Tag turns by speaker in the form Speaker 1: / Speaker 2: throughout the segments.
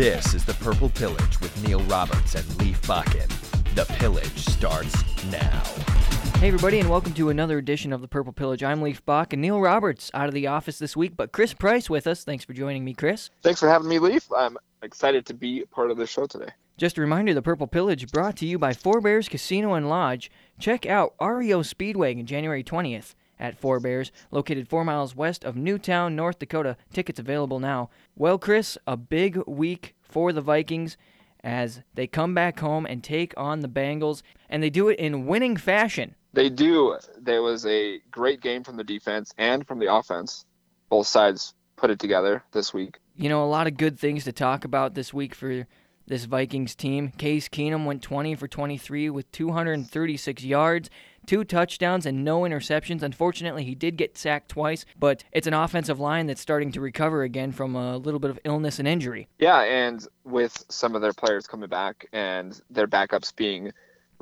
Speaker 1: This is the Purple Pillage with Neil Roberts and Leif Bakken. The Pillage starts now.
Speaker 2: Hey, everybody, and welcome to another edition of the Purple Pillage. I'm Leif Bakken Neil Roberts out of the office this week, but Chris Price with us. Thanks for joining me, Chris.
Speaker 3: Thanks for having me, Leif. I'm excited to be part of the show today.
Speaker 2: Just a reminder the Purple Pillage brought to you by Four Bears Casino and Lodge. Check out REO Speedway on January 20th at Four Bears, located four miles west of New Town, North Dakota. Tickets available now. Well, Chris, a big week for the Vikings as they come back home and take on the Bengals, and they do it in winning fashion.
Speaker 3: They do. There was a great game from the defense and from the offense. Both sides put it together this week.
Speaker 2: You know, a lot of good things to talk about this week for this Vikings team. Case Keenum went 20 for 23 with 236 yards, two touchdowns, and no interceptions. Unfortunately, he did get sacked twice, but it's an offensive line that's starting to recover again from a little bit of illness and injury.
Speaker 3: Yeah, and with some of their players coming back and their backups being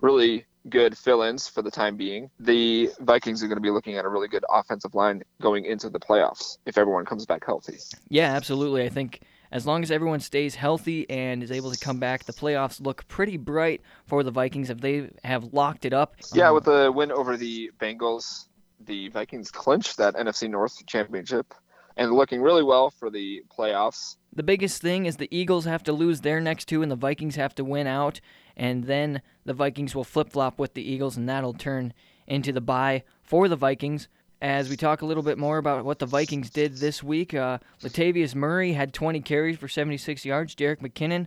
Speaker 3: really good fill-ins for the time being. The Vikings are going to be looking at a really good offensive line going into the playoffs if everyone comes back healthy.
Speaker 2: Yeah, absolutely. I think as long as everyone stays healthy and is able to come back, the playoffs look pretty bright for the Vikings if they have locked it up.
Speaker 3: Yeah,
Speaker 2: Um,
Speaker 3: with the win over the Bengals, the Vikings clinched that NFC North championship and looking really well for the playoffs.
Speaker 2: The biggest thing is the Eagles have to lose their next two and the Vikings have to win out, and then the Vikings will flip flop with the Eagles, and that'll turn into the bye for the Vikings. As we talk a little bit more about what the Vikings did this week, uh, Latavius Murray had 20 carries for 76 yards. Jerick McKinnon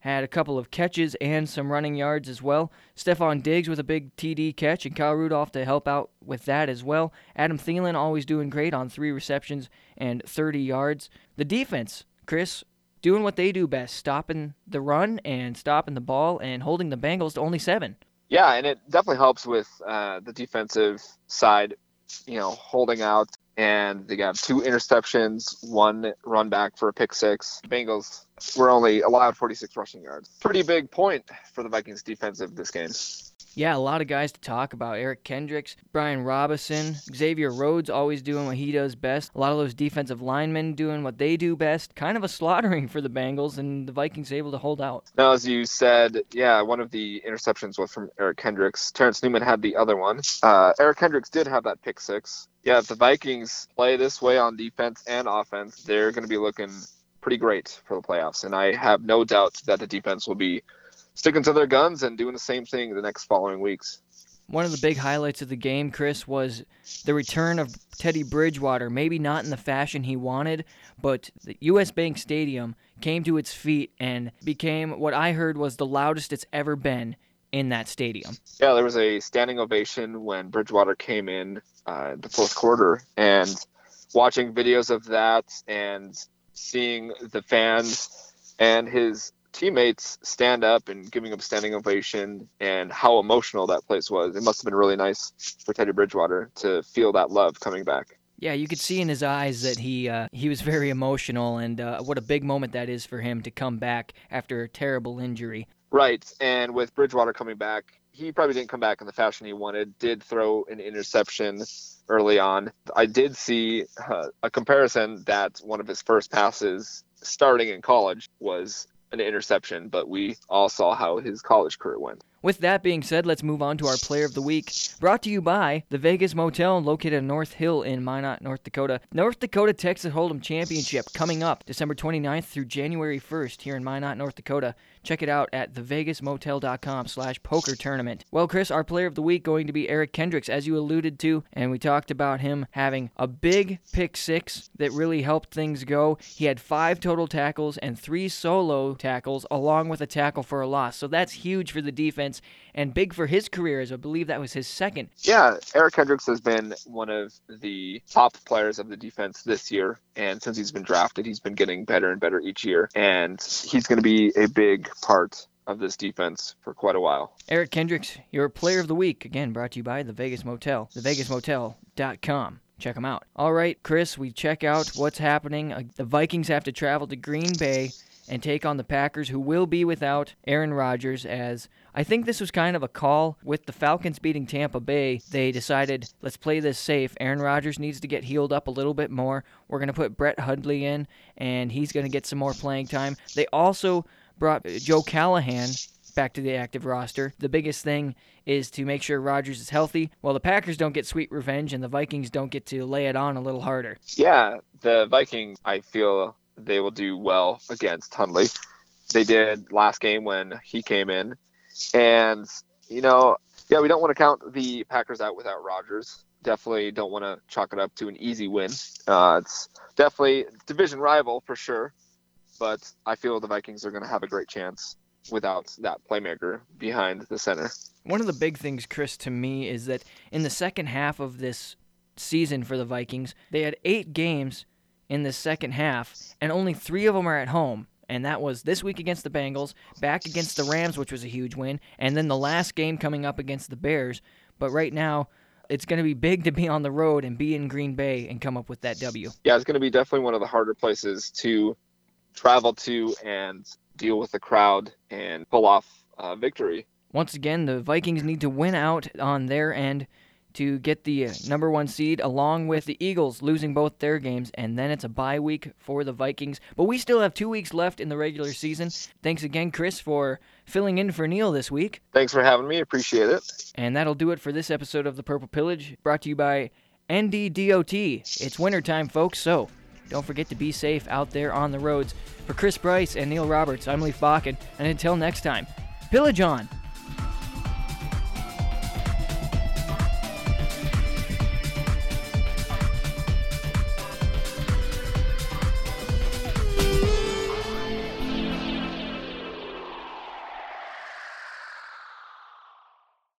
Speaker 2: had a couple of catches and some running yards as well. Stefon Diggs with a big TD catch, and Kyle Rudolph to help out with that as well. Adam Thielen always doing great on three receptions and 30 yards. The defense, Chris, doing what they do best, stopping the run and stopping the ball and holding the Bengals to only seven.
Speaker 3: Yeah, and it definitely helps with uh, the defensive side, you know, holding out. And they got two interceptions, one run back for a pick six. Bengals were only allowed 46 rushing yards. Pretty big point for the Vikings defensive this game.
Speaker 2: Yeah, a lot of guys to talk about. Eric Kendricks, Brian Robison, Xavier Rhodes always doing what he does best. A lot of those defensive linemen doing what they do best. Kind of a slaughtering for the Bengals, and the Vikings able to hold out.
Speaker 3: Now, as you said, yeah, one of the interceptions was from Eric Kendricks. Terence Newman had the other one. Uh, Eric Kendricks did have that pick six. Yeah, if the Vikings play this way on defense and offense, they're going to be looking pretty great for the playoffs. And I have no doubt that the defense will be sticking to their guns and doing the same thing the next following weeks.
Speaker 2: One of the big highlights of the game, Chris, was the return of Teddy Bridgewater. Maybe not in the fashion he wanted, but the U.S. Bank Stadium came to its feet and became what I heard was the loudest it's ever been in that stadium.
Speaker 3: Yeah, there was a standing ovation when Bridgewater came in uh, the fourth quarter, and watching videos of that and seeing the fans and his teammates stand up and giving him a standing ovation and how emotional that place was. It must have been really nice for Teddy Bridgewater to feel that love coming back.
Speaker 2: Yeah, you could see in his eyes that he uh, he was very emotional, and uh, what a big moment that is for him to come back after a terrible injury.
Speaker 3: Right, and with Bridgewater coming back, he probably didn't come back in the fashion he wanted. Did throw an interception early on. I did see uh, a comparison that one of his first passes starting in college was an interception, but we all saw how his college career went.
Speaker 2: With that being said, let's move on to our player of the week. Brought to you by the Vegas Motel, located in North Hill in Minot, North Dakota. North Dakota Texas Hold'em Championship coming up December 29th through January 1st here in Minot, North Dakota. Check it out at thevegasmotel.com slash poker tournament. Well, Chris, our player of the week going to be Eric Kendricks, as you alluded to, and we talked about him having a big pick six that really helped things go. He had five total tackles and three solo tackles, along with a tackle for a loss. So that's huge for the defense and big for his career, as I believe that was his second.
Speaker 3: Yeah, Eric Kendricks has been one of the top players of the defense this year. And since he's been drafted, he's been getting better and better each year. And he's going to be a big part of this defense for quite a while.
Speaker 2: Eric Kendricks, your player of the week, again brought to you by the Vegas Motel, thevegasmotel.com. Check them out. All right, Chris, we check out what's happening. Uh, The Vikings have to travel to Green Bay and take on the Packers, who will be without Aaron Rodgers, as I think this was kind of a call with the Falcons beating Tampa Bay. They decided, let's play this safe. Aaron Rodgers needs to get healed up a little bit more. We're going to put Brett Hundley in, and he's going to get some more playing time. They also brought Joe Callahan back to the active roster. The biggest thing is to make sure Rodgers is healthy, while the Packers don't get sweet revenge and the Vikings don't get to lay it on a little harder.
Speaker 3: Yeah, the Vikings, I feel they will do well against Hundley. They did last game when he came in. And, you know, yeah, we don't want to count the Packers out without Rodgers. Definitely don't want to chalk it up to an easy win. Uh, it's definitely division rival for sure, but I feel the Vikings are going to have a great chance without that playmaker behind the center.
Speaker 2: One of the big things, Chris, to me is that in the second half of this season for the Vikings, they had eight games in the second half, and only three of them are at home. And that was this week against the Bengals, back against the Rams, which was a huge win, and then the last game coming up against the Bears. But right now, it's going to be big to be on the road and be in Green Bay and come up with that W.
Speaker 3: Yeah, it's going to be definitely one of the harder places to travel to and deal with the crowd and pull off uh, victory.
Speaker 2: Once again, the Vikings need to win out on their end to get the uh, number one seed, along with the Eagles losing both their games, and then it's a bye week for the Vikings. But we still have two weeks left in the regular season. Thanks again, Chris, for filling in for Neil this week.
Speaker 3: Thanks for having me. Appreciate it.
Speaker 2: And that'll do it for this episode of the Purple Pillage, brought to you by NDDOT. It's wintertime, folks, so don't forget to be safe out there on the roads. For Chris Price and Neil Roberts, I'm Leif Bakken, and until next time, pillage on!